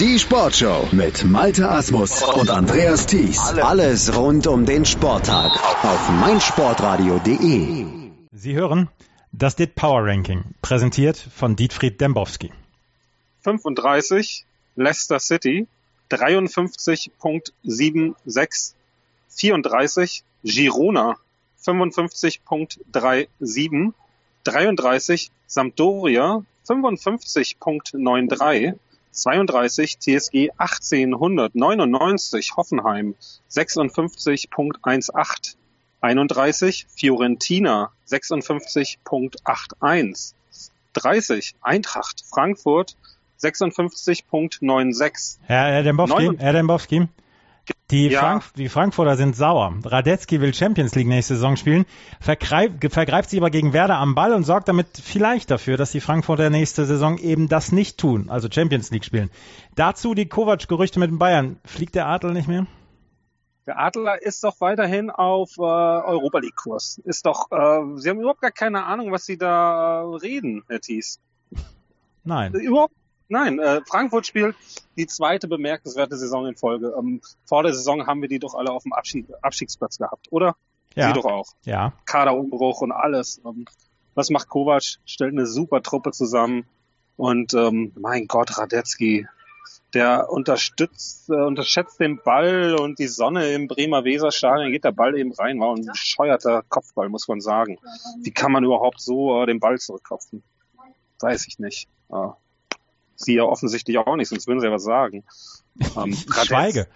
Die Sportshow mit Malte Asmus und Andreas Thies. Alles rund um den Sporttag auf meinsportradio.de. Sie hören das DIT Power Ranking, präsentiert von Dietfried Dembowski. 35 Leicester City, 53.76, 34 Girona, 55.37, 33 Sampdoria, 55.93, 32 TSG 1899 Hoffenheim 56.18 31 Fiorentina 56.81 30 Eintracht Frankfurt 56.96 Herr, Herr Dembowski, Herr Dembowski, die, Ja. Frank die Frankfurter sind sauer. Radetzky will Champions League nächste Saison spielen, vergreif vergreift sich aber gegen Werder am Ball und sorgt damit vielleicht dafür, dass die Frankfurter nächste Saison eben das nicht tun, also Champions League spielen. Dazu die Kovac-Gerüchte mit den Bayern. Fliegt der Adler nicht mehr? Der Adler ist doch weiterhin auf äh, Europa League Kurs. Ist doch, äh, Sie haben überhaupt gar keine Ahnung, was Sie da äh, reden, Herr Thies. Nein. Überhaupt, nein, äh, Frankfurt spielt die zweite bemerkenswerte Saison in Folge. Ähm, vor der Saison haben wir die doch alle auf dem Abschied, Abstiegsplatz gehabt, oder? Ja. Sie doch auch. Ja. Kaderumbruch und alles. Ähm, was macht Kovac? Stellt eine super Truppe zusammen. Und ähm, mein Gott, Radetzky, der unterstützt, äh, unterschätzt den Ball und die Sonne im Bremer Weserstadion, geht der Ball eben rein, war ein bescheuerter Kopfball, muss man sagen. Wie kann man überhaupt so äh, den Ball zurückkopfen? Weiß ich nicht. Äh, sie ja offensichtlich auch nicht, sonst würden sie ja was sagen. Ähm, schweige.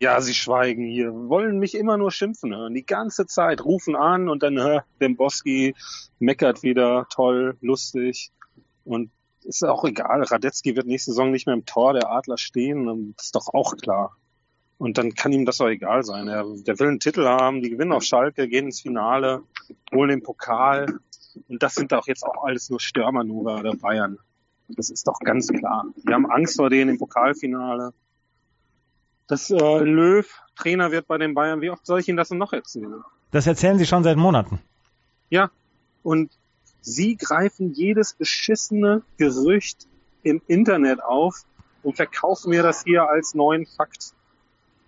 ja, sie schweigen hier, wollen mich immer nur schimpfen hören, die ganze Zeit, rufen an und dann, hör, Demboski meckert wieder, toll, lustig und ist auch egal, Radetzky wird nächste Saison nicht mehr im Tor der Adler stehen, ist doch auch klar. Und dann kann ihm das auch egal sein. Er, der will einen Titel haben, die gewinnen auf Schalke, gehen ins Finale, holen den Pokal und das sind auch jetzt auch alles nur Störmanöver der Bayern. Das ist doch ganz klar. Wir haben Angst vor denen im Pokalfinale dass äh, Löw Trainer wird bei den Bayern. Wie oft soll ich Ihnen das denn noch erzählen? Das erzählen Sie schon seit Monaten. Ja, und Sie greifen jedes beschissene Gerücht im Internet auf und verkaufen mir das hier als neuen Fakt.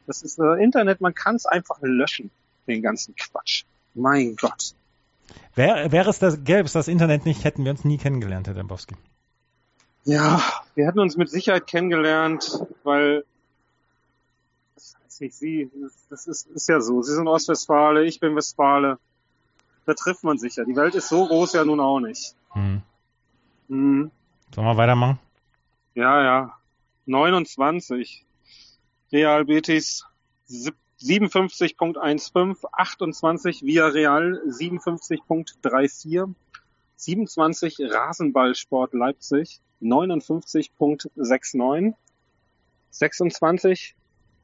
Das ist äh, Internet, man kann es einfach löschen, den ganzen Quatsch. Mein Gott. Wäre, wäre es das, gäbe es das Internet nicht, hätten wir uns nie kennengelernt, Herr Dembowski. Ja, wir hätten uns mit Sicherheit kennengelernt, weil das weiß nicht Sie, das ist, ist ja so. Sie sind Ostwestfale, ich bin Westfale. Da trifft man sich ja. Die Welt ist so groß ja nun auch nicht. Hm. Hm. Sollen wir weitermachen? Ja, ja. 29. Real Betis sieb- 57.15, 28 Villarreal 57.34, 27 Rasenballsport Leipzig 59.69, 26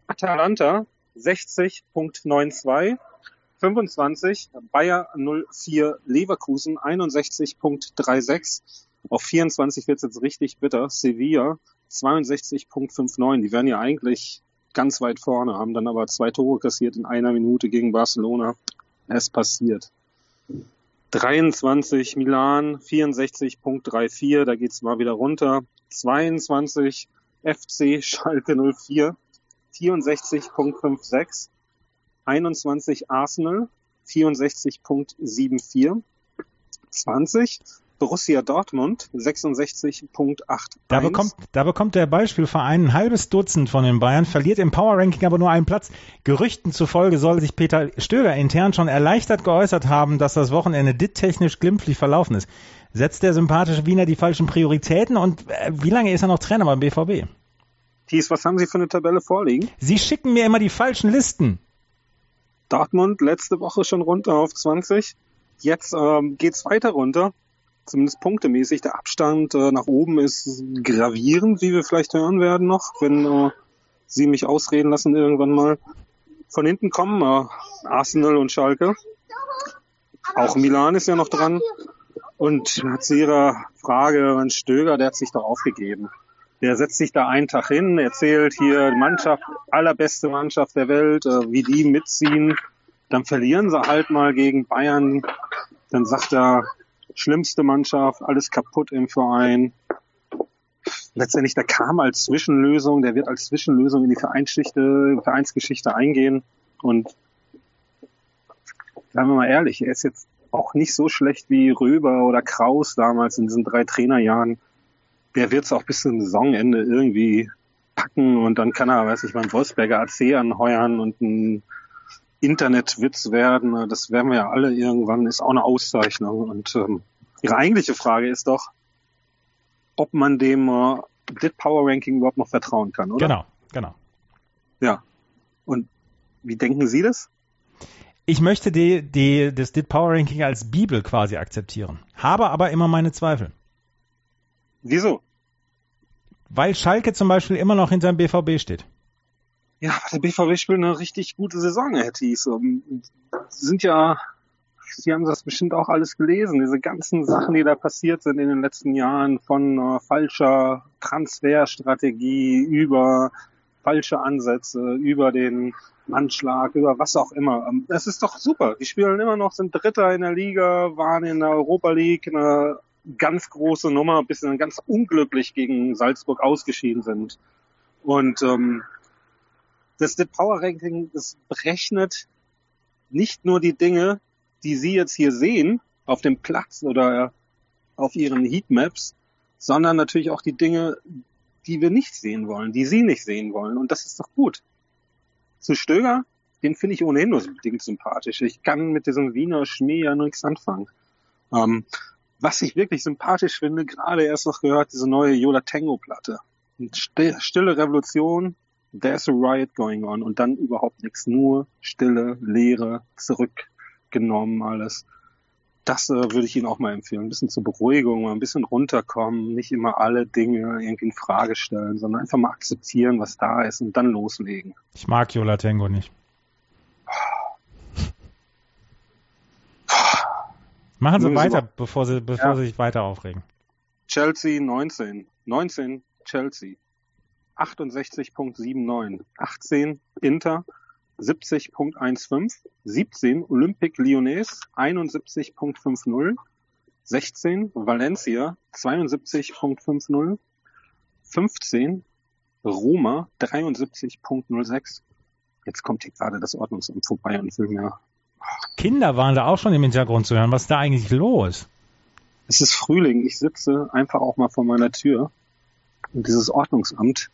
Atalanta 60.92, 25 Bayer 04 Leverkusen 61.36, auf 24 wird es jetzt richtig bitter, Sevilla 62.59, die wären ja eigentlich ganz weit vorne, haben dann aber zwei Tore kassiert in einer Minute gegen Barcelona. Es passiert. 23 Milan 64.34, da geht's mal wieder runter. 22 FC Schalke 04 64.56. 21 Arsenal 64.74. 20 Borussia Dortmund 66.81. Da bekommt, da bekommt der Beispielverein ein halbes Dutzend von den Bayern, verliert im Power Ranking aber nur einen Platz. Gerüchten zufolge soll sich Peter Stöger intern schon erleichtert geäußert haben, dass das Wochenende dit-technisch glimpflich verlaufen ist. Setzt der sympathische Wiener die falschen Prioritäten und äh, wie lange ist er noch Trainer beim BVB? Thies, was haben Sie für eine Tabelle vorliegen? Sie schicken mir immer die falschen Listen. Dortmund letzte Woche schon runter auf 20. Jetzt ähm, geht's weiter runter. Zumindest punktemäßig. Der Abstand äh, nach oben ist gravierend, wie wir vielleicht hören werden noch, wenn äh, Sie mich ausreden lassen irgendwann mal. Von hinten kommen äh, Arsenal und Schalke. Auch Milan ist ja noch dran. Und zu Ihrer Frage, mein Stöger, der hat sich doch aufgegeben. Der setzt sich da einen Tag hin, erzählt hier Mannschaft, allerbeste Mannschaft der Welt, äh, wie die mitziehen. Dann verlieren sie halt mal gegen Bayern. Dann sagt er, schlimmste Mannschaft, alles kaputt im Verein. letztendlich, der kam als Zwischenlösung, der wird als Zwischenlösung in die Vereinsgeschichte, eingehen. Und sagen wir mal ehrlich, er ist jetzt auch nicht so schlecht wie Röber oder Kraus damals in diesen drei Trainerjahren. Der wird es auch bis zum Saisonende irgendwie packen und dann kann er, weiß ich, beim Wolfsberger AC anheuern und ein Internetwitz werden. Das werden wir ja alle irgendwann, ist auch eine Auszeichnung. Und ähm, Ihre eigentliche Frage ist doch, ob man dem äh, DIT Power Ranking überhaupt noch vertrauen kann, oder? Genau, genau. Ja. Und wie denken Sie das? Ich möchte die, die, das DIT Power Ranking als Bibel quasi akzeptieren, habe aber immer meine Zweifel. Wieso? Weil Schalke zum Beispiel immer noch hinter dem BVB steht. Ja, der BVB spielt eine richtig gute Saison, Herr Thies. Sind ja Sie haben das bestimmt auch alles gelesen, diese ganzen Sachen, die da passiert sind in den letzten Jahren, von äh, falscher Transferstrategie über falsche Ansätze, über den Anschlag, über was auch immer. Ähm, das ist doch super. Die spielen immer noch, sind Dritter in der Liga, waren in der Europa League eine ganz große Nummer, bis sie dann ganz unglücklich gegen Salzburg ausgeschieden sind. Und ähm, das Dit Power Ranking, das berechnet nicht nur die Dinge, die Sie jetzt hier sehen auf dem Platz oder auf Ihren Heatmaps, sondern natürlich auch die Dinge, die wir nicht sehen wollen, die Sie nicht sehen wollen. Und das ist doch gut. Zu Stöger, den finde ich ohnehin nur so bedingt sympathisch. Ich kann mit diesem Wiener Schmäh ja nichts anfangen. Ähm, was ich wirklich sympathisch finde, gerade erst noch gehört, diese neue Yola Tango Platte. Stille Revolution, there's a riot going on und dann überhaupt nichts, nur Stille, Leere, zurück genommen alles. Das äh, würde ich Ihnen auch mal empfehlen. Ein bisschen zur Beruhigung, mal ein bisschen runterkommen, nicht immer alle Dinge irgendwie in Frage stellen, sondern einfach mal akzeptieren, was da ist und dann loslegen. Ich mag Yola Tango nicht. Machen Sie weiter, bevor Sie, bevor ja. Sie sich weiter aufregen. Chelsea 19. 19 Chelsea. 68.79. 18 Inter. 70.15, 17 Olympique Lyonnais 71.50, 16 Valencia 72.50, 15 Roma 73.06. Jetzt kommt hier gerade das Ordnungsamt vorbei und will mir. Kinder waren da auch schon im Hintergrund zu hören. Was ist da eigentlich los? Es ist Frühling. Ich sitze einfach auch mal vor meiner Tür. Und dieses Ordnungsamt,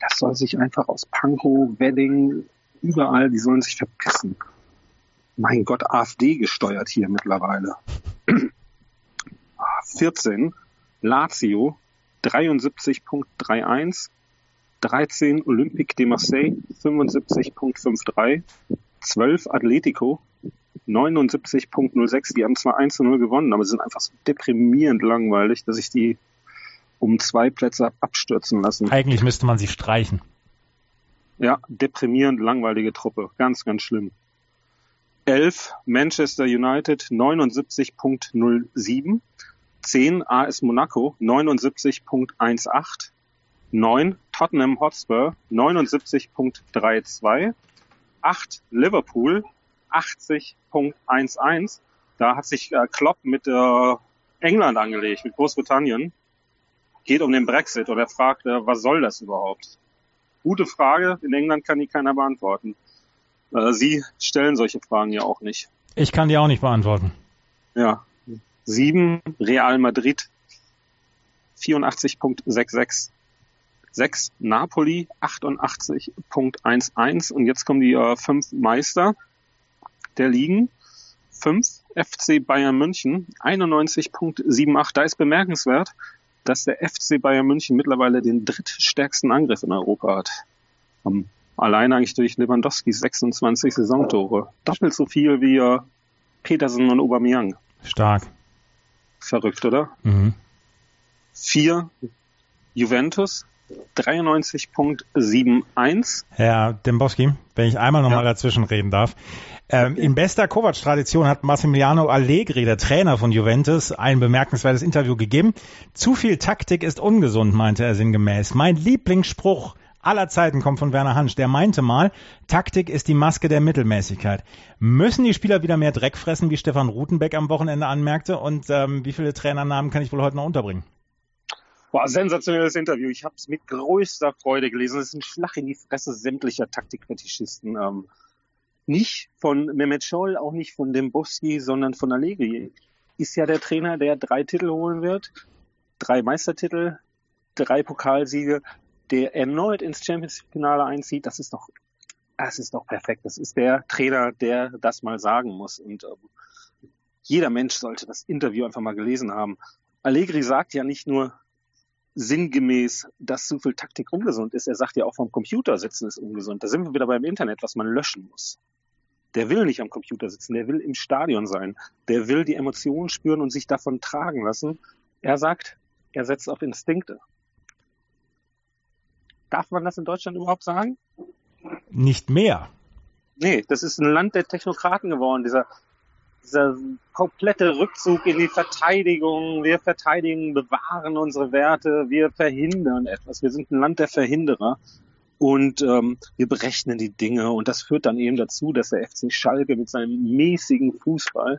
das soll sich einfach aus Pankow, Wedding, überall, die sollen sich verpissen. Mein Gott, AfD gesteuert hier mittlerweile. 14, Lazio 73.31, 13 Olympique de Marseille 75.53, 12 Atletico 79.06. Die haben zwar 1 zu 0 gewonnen, aber sind einfach so deprimierend langweilig, dass ich die um zwei Plätze abstürzen lassen. Eigentlich müsste man sie streichen. Ja, deprimierend langweilige Truppe. Ganz, ganz schlimm. 11 Manchester United 79.07. 10 AS Monaco 79.18. 9 Tottenham Hotspur 79.32. 8 Liverpool 80.11. Da hat sich äh, Klopp mit äh, England angelegt, mit Großbritannien. Geht um den Brexit und er fragt, was soll das überhaupt? Gute Frage. In England kann die keiner beantworten. Äh, Sie stellen solche Fragen ja auch nicht. Ich kann die auch nicht beantworten. Ja. Sieben Real Madrid 84.66. 6 Napoli 88.11 und jetzt kommen die äh, fünf Meister der Ligen. 5 FC Bayern München 91.78. Da ist bemerkenswert, dass der FC Bayern München mittlerweile den drittstärksten Angriff in Europa hat. Um, allein eigentlich durch Lewandowskis 26 Saisontore. Doppelt so viel wie uh, Petersen und Aubameyang. Stark. Verrückt, oder? Mhm. Vier Juventus 93.71. Herr Dembowski, wenn ich einmal nochmal ja. dazwischen reden darf. Ähm, in bester Kovac-Tradition hat Massimiliano Allegri, der Trainer von Juventus, ein bemerkenswertes Interview gegeben. Zu viel Taktik ist ungesund, meinte er sinngemäß. Mein Lieblingsspruch aller Zeiten kommt von Werner Hansch. Der meinte mal, Taktik ist die Maske der Mittelmäßigkeit. Müssen die Spieler wieder mehr Dreck fressen, wie Stefan Rutenbeck am Wochenende anmerkte? Und ähm, wie viele Trainernamen kann ich wohl heute noch unterbringen? Boah, sensationelles Interview. Ich habe es mit größter Freude gelesen. Es ist ein Schlag in die Fresse sämtlicher Taktikfetischisten. Ähm, nicht von Mehmet Scholl, auch nicht von Dembowski, sondern von Allegri. Ist ja der Trainer, der drei Titel holen wird, drei Meistertitel, drei Pokalsiege, der erneut ins Champions-Finale einzieht. Das ist doch, das ist doch perfekt. Das ist der Trainer, der das mal sagen muss. Und ähm, jeder Mensch sollte das Interview einfach mal gelesen haben. Allegri sagt ja nicht nur, sinngemäß, dass zu viel Taktik ungesund ist. Er sagt ja auch vom Computer sitzen ist ungesund. Da sind wir wieder beim Internet, was man löschen muss. Der will nicht am Computer sitzen, der will im Stadion sein. Der will die Emotionen spüren und sich davon tragen lassen. Er sagt, er setzt auf Instinkte. Darf man das in Deutschland überhaupt sagen? Nicht mehr. Nee, das ist ein Land der Technokraten geworden. Dieser dieser komplette Rückzug in die Verteidigung. Wir verteidigen, bewahren unsere Werte, wir verhindern etwas. Wir sind ein Land der Verhinderer und ähm, wir berechnen die Dinge und das führt dann eben dazu, dass der FC Schalke mit seinem mäßigen Fußball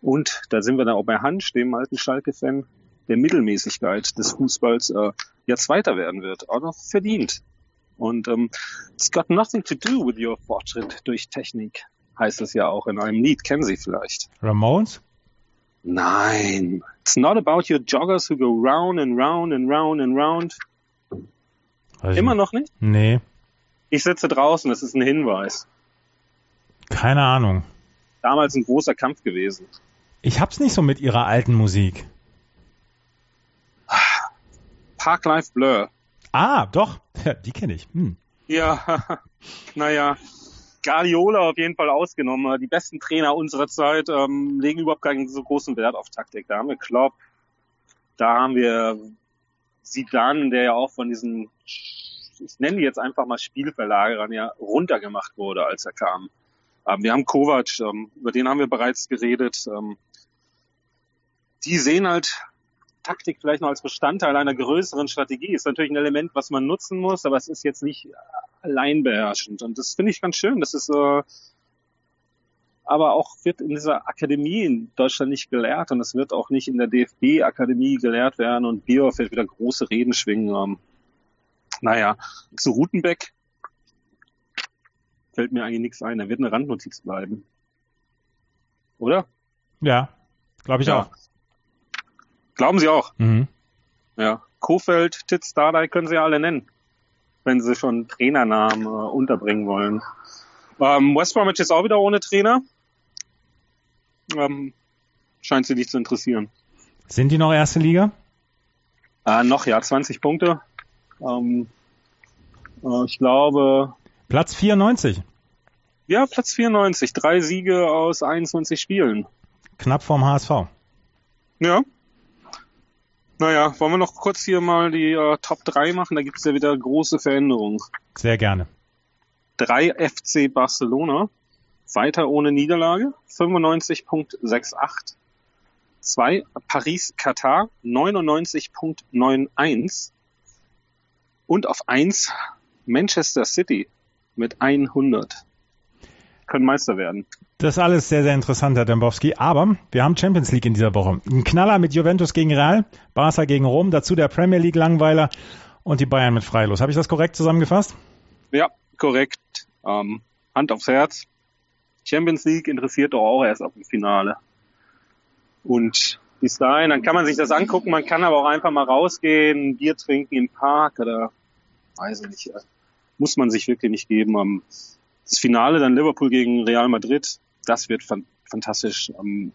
und da sind wir dann auch bei Hansch, dem alten Schalke-Fan, der Mittelmäßigkeit des Fußballs äh, ja Zweiter werden wird, auch noch verdient. Und ähm, it's got nothing to do with your Fortschritt durch Technik heißt es ja auch in einem Lied. Kennen Sie vielleicht? Ramones? Nein. It's not about your joggers who go round and round and round and round. Weiß Immer noch nicht? Nee, Ich sitze draußen, das ist ein Hinweis. keine Ahnung. Damals ein großer Kampf gewesen. Ich hab's nicht so mit ihrer alten Musik. Park Life Blur. Ah, doch, die kenne ich. Hm. Ja, naja. Guardiola auf jeden Fall ausgenommen. Die besten Trainer unserer Zeit ähm, legen überhaupt keinen so großen Wert auf Taktik. Da haben wir Klopp, da haben wir Zidane, der ja auch von diesen, ich nenne die jetzt einfach mal Spielverlagerern, ja runtergemacht wurde, als er kam. Ähm, wir haben Kovac, ähm, über den haben wir bereits geredet. Ähm, die sehen halt Taktik vielleicht noch als Bestandteil einer größeren Strategie. Ist natürlich ein Element, was man nutzen muss, aber es ist jetzt nicht allein beherrschend. Und das finde ich ganz schön. Das ist äh, aber auch wird in dieser Akademie in Deutschland nicht gelehrt und es wird auch nicht in der DFB-Akademie gelehrt werden und Bioff wird wieder große Reden schwingen. Ähm, naja, zu Rutenbeck fällt mir eigentlich nichts ein. Er wird eine Randnotiz bleiben. Oder? Ja, glaube ich Ja. auch. Glauben Sie auch? Mhm. Ja. Kofeld, Titz, Dardai können Sie ja alle nennen, wenn Sie schon Trainernamen äh, unterbringen wollen. Ähm, West Bromwich ist auch wieder ohne Trainer. Ähm, scheint Sie nicht zu interessieren. Sind die noch erste Liga? Äh, noch ja, 20 Punkte. Ähm, äh, ich glaube, Platz 94. ja, Platz 94. Drei Siege aus 21 Spielen. Knapp vorm HSV. Ja. Naja, wollen wir noch kurz hier mal die äh, Top 3 machen? Da gibt es ja wieder große Veränderungen. Sehr gerne. 3 FC Barcelona, weiter ohne Niederlage, 95.68. 2 Paris Katar, 99.91. Und auf 1 Manchester City mit 100. Können Meister werden. Das ist alles sehr, sehr interessant, Herr Dembowski. Aber wir haben Champions League in dieser Woche. Ein Knaller mit Juventus gegen Real, Barca gegen Rom, dazu der Premier League Langweiler und die Bayern mit Freilos. Habe ich das korrekt zusammengefasst? Ja, korrekt. Ähm, Hand aufs Herz. Champions League interessiert doch auch erst auf dem Finale. Und bis dahin, dann kann man sich das angucken, man kann aber auch einfach mal rausgehen, ein Bier trinken im Park oder weiß ich nicht. Muss man sich wirklich nicht geben. Das Finale dann Liverpool gegen Real Madrid, das wird fan fantastisch. Ähm,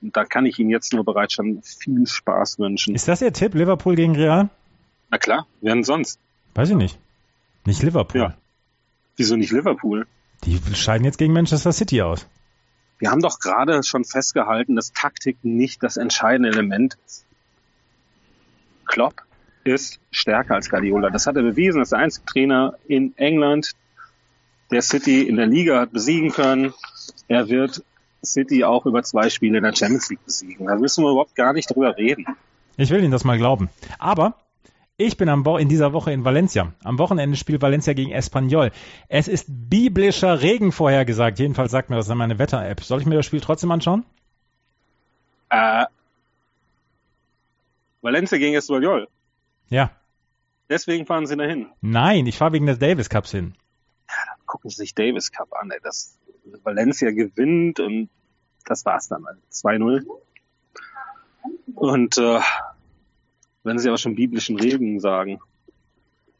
Da kann ich Ihnen jetzt nur bereits schon viel Spaß wünschen. Ist das Ihr Tipp, Liverpool gegen Real? Na klar, wer denn sonst? Weiß ich nicht. Nicht Liverpool. Ja. Wieso nicht Liverpool? Die scheiden jetzt gegen Manchester City aus. Wir haben doch gerade schon festgehalten, dass Taktik nicht das entscheidende Element ist. Klopp ist stärker als Guardiola. Das hat er bewiesen. Das ist der einzige Trainer in England, der City in der Liga hat besiegen können. Er wird City auch über zwei Spiele in der Champions League besiegen. Da müssen wir überhaupt gar nicht drüber reden. Ich will Ihnen das mal glauben. Aber ich bin am Wo in dieser Woche in Valencia. Am Wochenende spielt Valencia gegen Espanyol. Es ist biblischer Regen vorhergesagt. Jedenfalls sagt mir das in meine Wetter-App. Soll ich mir das Spiel trotzdem anschauen? Äh, Valencia gegen Espanyol. Ja. Deswegen fahren sie dahin. Nein, ich fahre wegen des Davis Cups hin. Gucken sie sich Davis Cup an. Ey. Das Valencia gewinnt und das war's dann. 2-0. Und äh, wenn Sie aber schon biblischen Regen sagen,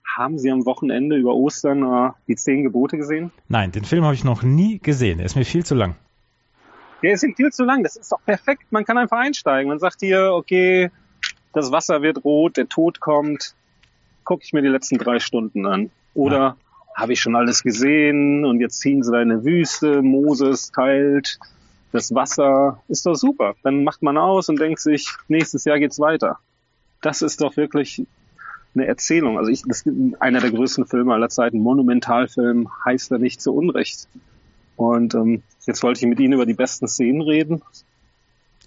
haben Sie am Wochenende über Ostern äh, die zehn Gebote gesehen? Nein, den Film habe ich noch nie gesehen. Er ist mir viel zu lang. Der ist ihm viel zu lang. Das ist doch perfekt. Man kann einfach einsteigen. Man sagt hier, okay, das Wasser wird rot, der Tod kommt. Gucke ich mir die letzten drei Stunden an. Oder ja. Habe ich schon alles gesehen und jetzt ziehen sie da in eine Wüste, Moses teilt das Wasser. Ist doch super. Dann macht man aus und denkt sich, nächstes Jahr geht's weiter. Das ist doch wirklich eine Erzählung. Also ich, das ist einer der größten Filme aller Zeiten. Monumentalfilm heißt er nicht zu Unrecht. Und ähm, jetzt wollte ich mit Ihnen über die besten Szenen reden.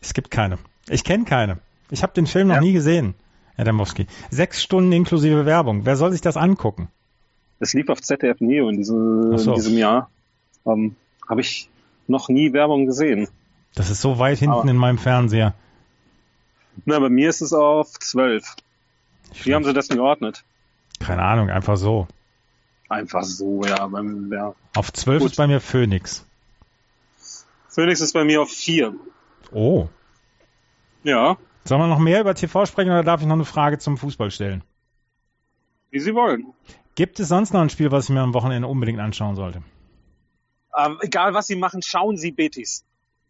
Es gibt keine. Ich kenne keine. Ich habe den Film noch ja. nie gesehen, Herr Demowski. Sechs Stunden inklusive Werbung. Wer soll sich das angucken? Es lief auf ZDF Neo in, diese, so. in diesem Jahr. Ähm, habe ich noch nie Werbung gesehen. Das ist so weit hinten Aber, in meinem Fernseher. Na, bei mir ist es auf zwölf. Wie haben Sie das geordnet? Keine Ahnung, einfach so. Einfach so, ja. Beim, ja. Auf 12 ist bei mir Phoenix. Phoenix ist bei mir auf 4. Oh. Ja. Sollen wir noch mehr über TV sprechen oder darf ich noch eine Frage zum Fußball stellen? Wie Sie wollen. Gibt es sonst noch ein Spiel, was ich mir am Wochenende unbedingt anschauen sollte? Ähm, egal was Sie machen, schauen Sie Betis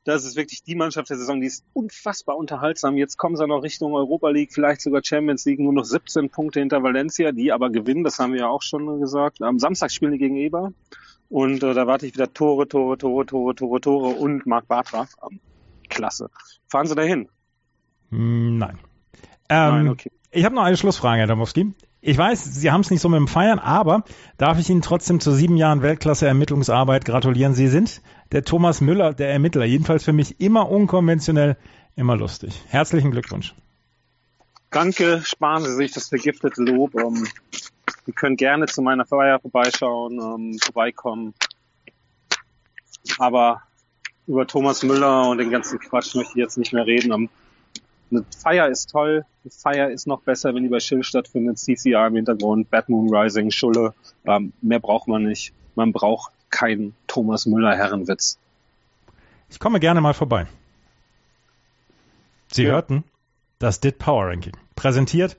das ist wirklich die Mannschaft der Saison, die ist unfassbar unterhaltsam. Jetzt kommen sie noch Richtung Europa League, vielleicht sogar Champions League, nur noch 17 Punkte hinter Valencia, die aber gewinnen, das haben wir ja auch schon gesagt. Am Samstag spielen die gegen Eber und äh, da warte ich wieder Tore, Tore, Tore, Tore, Tore, Tore und Marc Bartra. Klasse. Fahren Sie dahin? Hm, nein. Ähm, Nein, okay. Ich habe noch eine Schlussfrage, Herr Damowski. Ich weiß, Sie haben es nicht so mit dem Feiern, aber darf ich Ihnen trotzdem zu sieben Jahren Weltklasse-Ermittlungsarbeit gratulieren? Sie sind der Thomas Müller, der Ermittler. Jedenfalls für mich immer unkonventionell, immer lustig. Herzlichen Glückwunsch. Danke, sparen Sie sich das vergiftete Lob. Um, Sie können gerne zu meiner Feier vorbeischauen, um, vorbeikommen. Aber über Thomas Müller und den ganzen Quatsch möchte ich jetzt nicht mehr reden. Um, eine Feier ist toll. Eine Feier ist noch besser, wenn die bei Schill stattfindet. CCR im Hintergrund, Bad Moon Rising, Schulle. Ähm, mehr braucht man nicht. Man braucht keinen Thomas Müller Herrenwitz. Ich komme gerne mal vorbei. Sie ja. hörten das DIT Power Ranking, präsentiert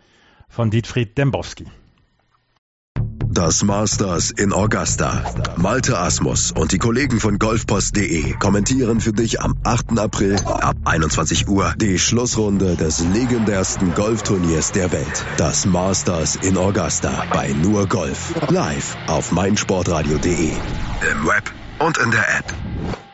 von Dietfried Dembowski. Das Masters in Augusta. Malte Asmus und die Kollegen von golfpost.de kommentieren für dich am 8. April ab 21 Uhr die Schlussrunde des legendärsten Golfturniers der Welt. Das Masters in Augusta bei Nur Golf. Live auf meinsportradio.de. Im Web und in der App.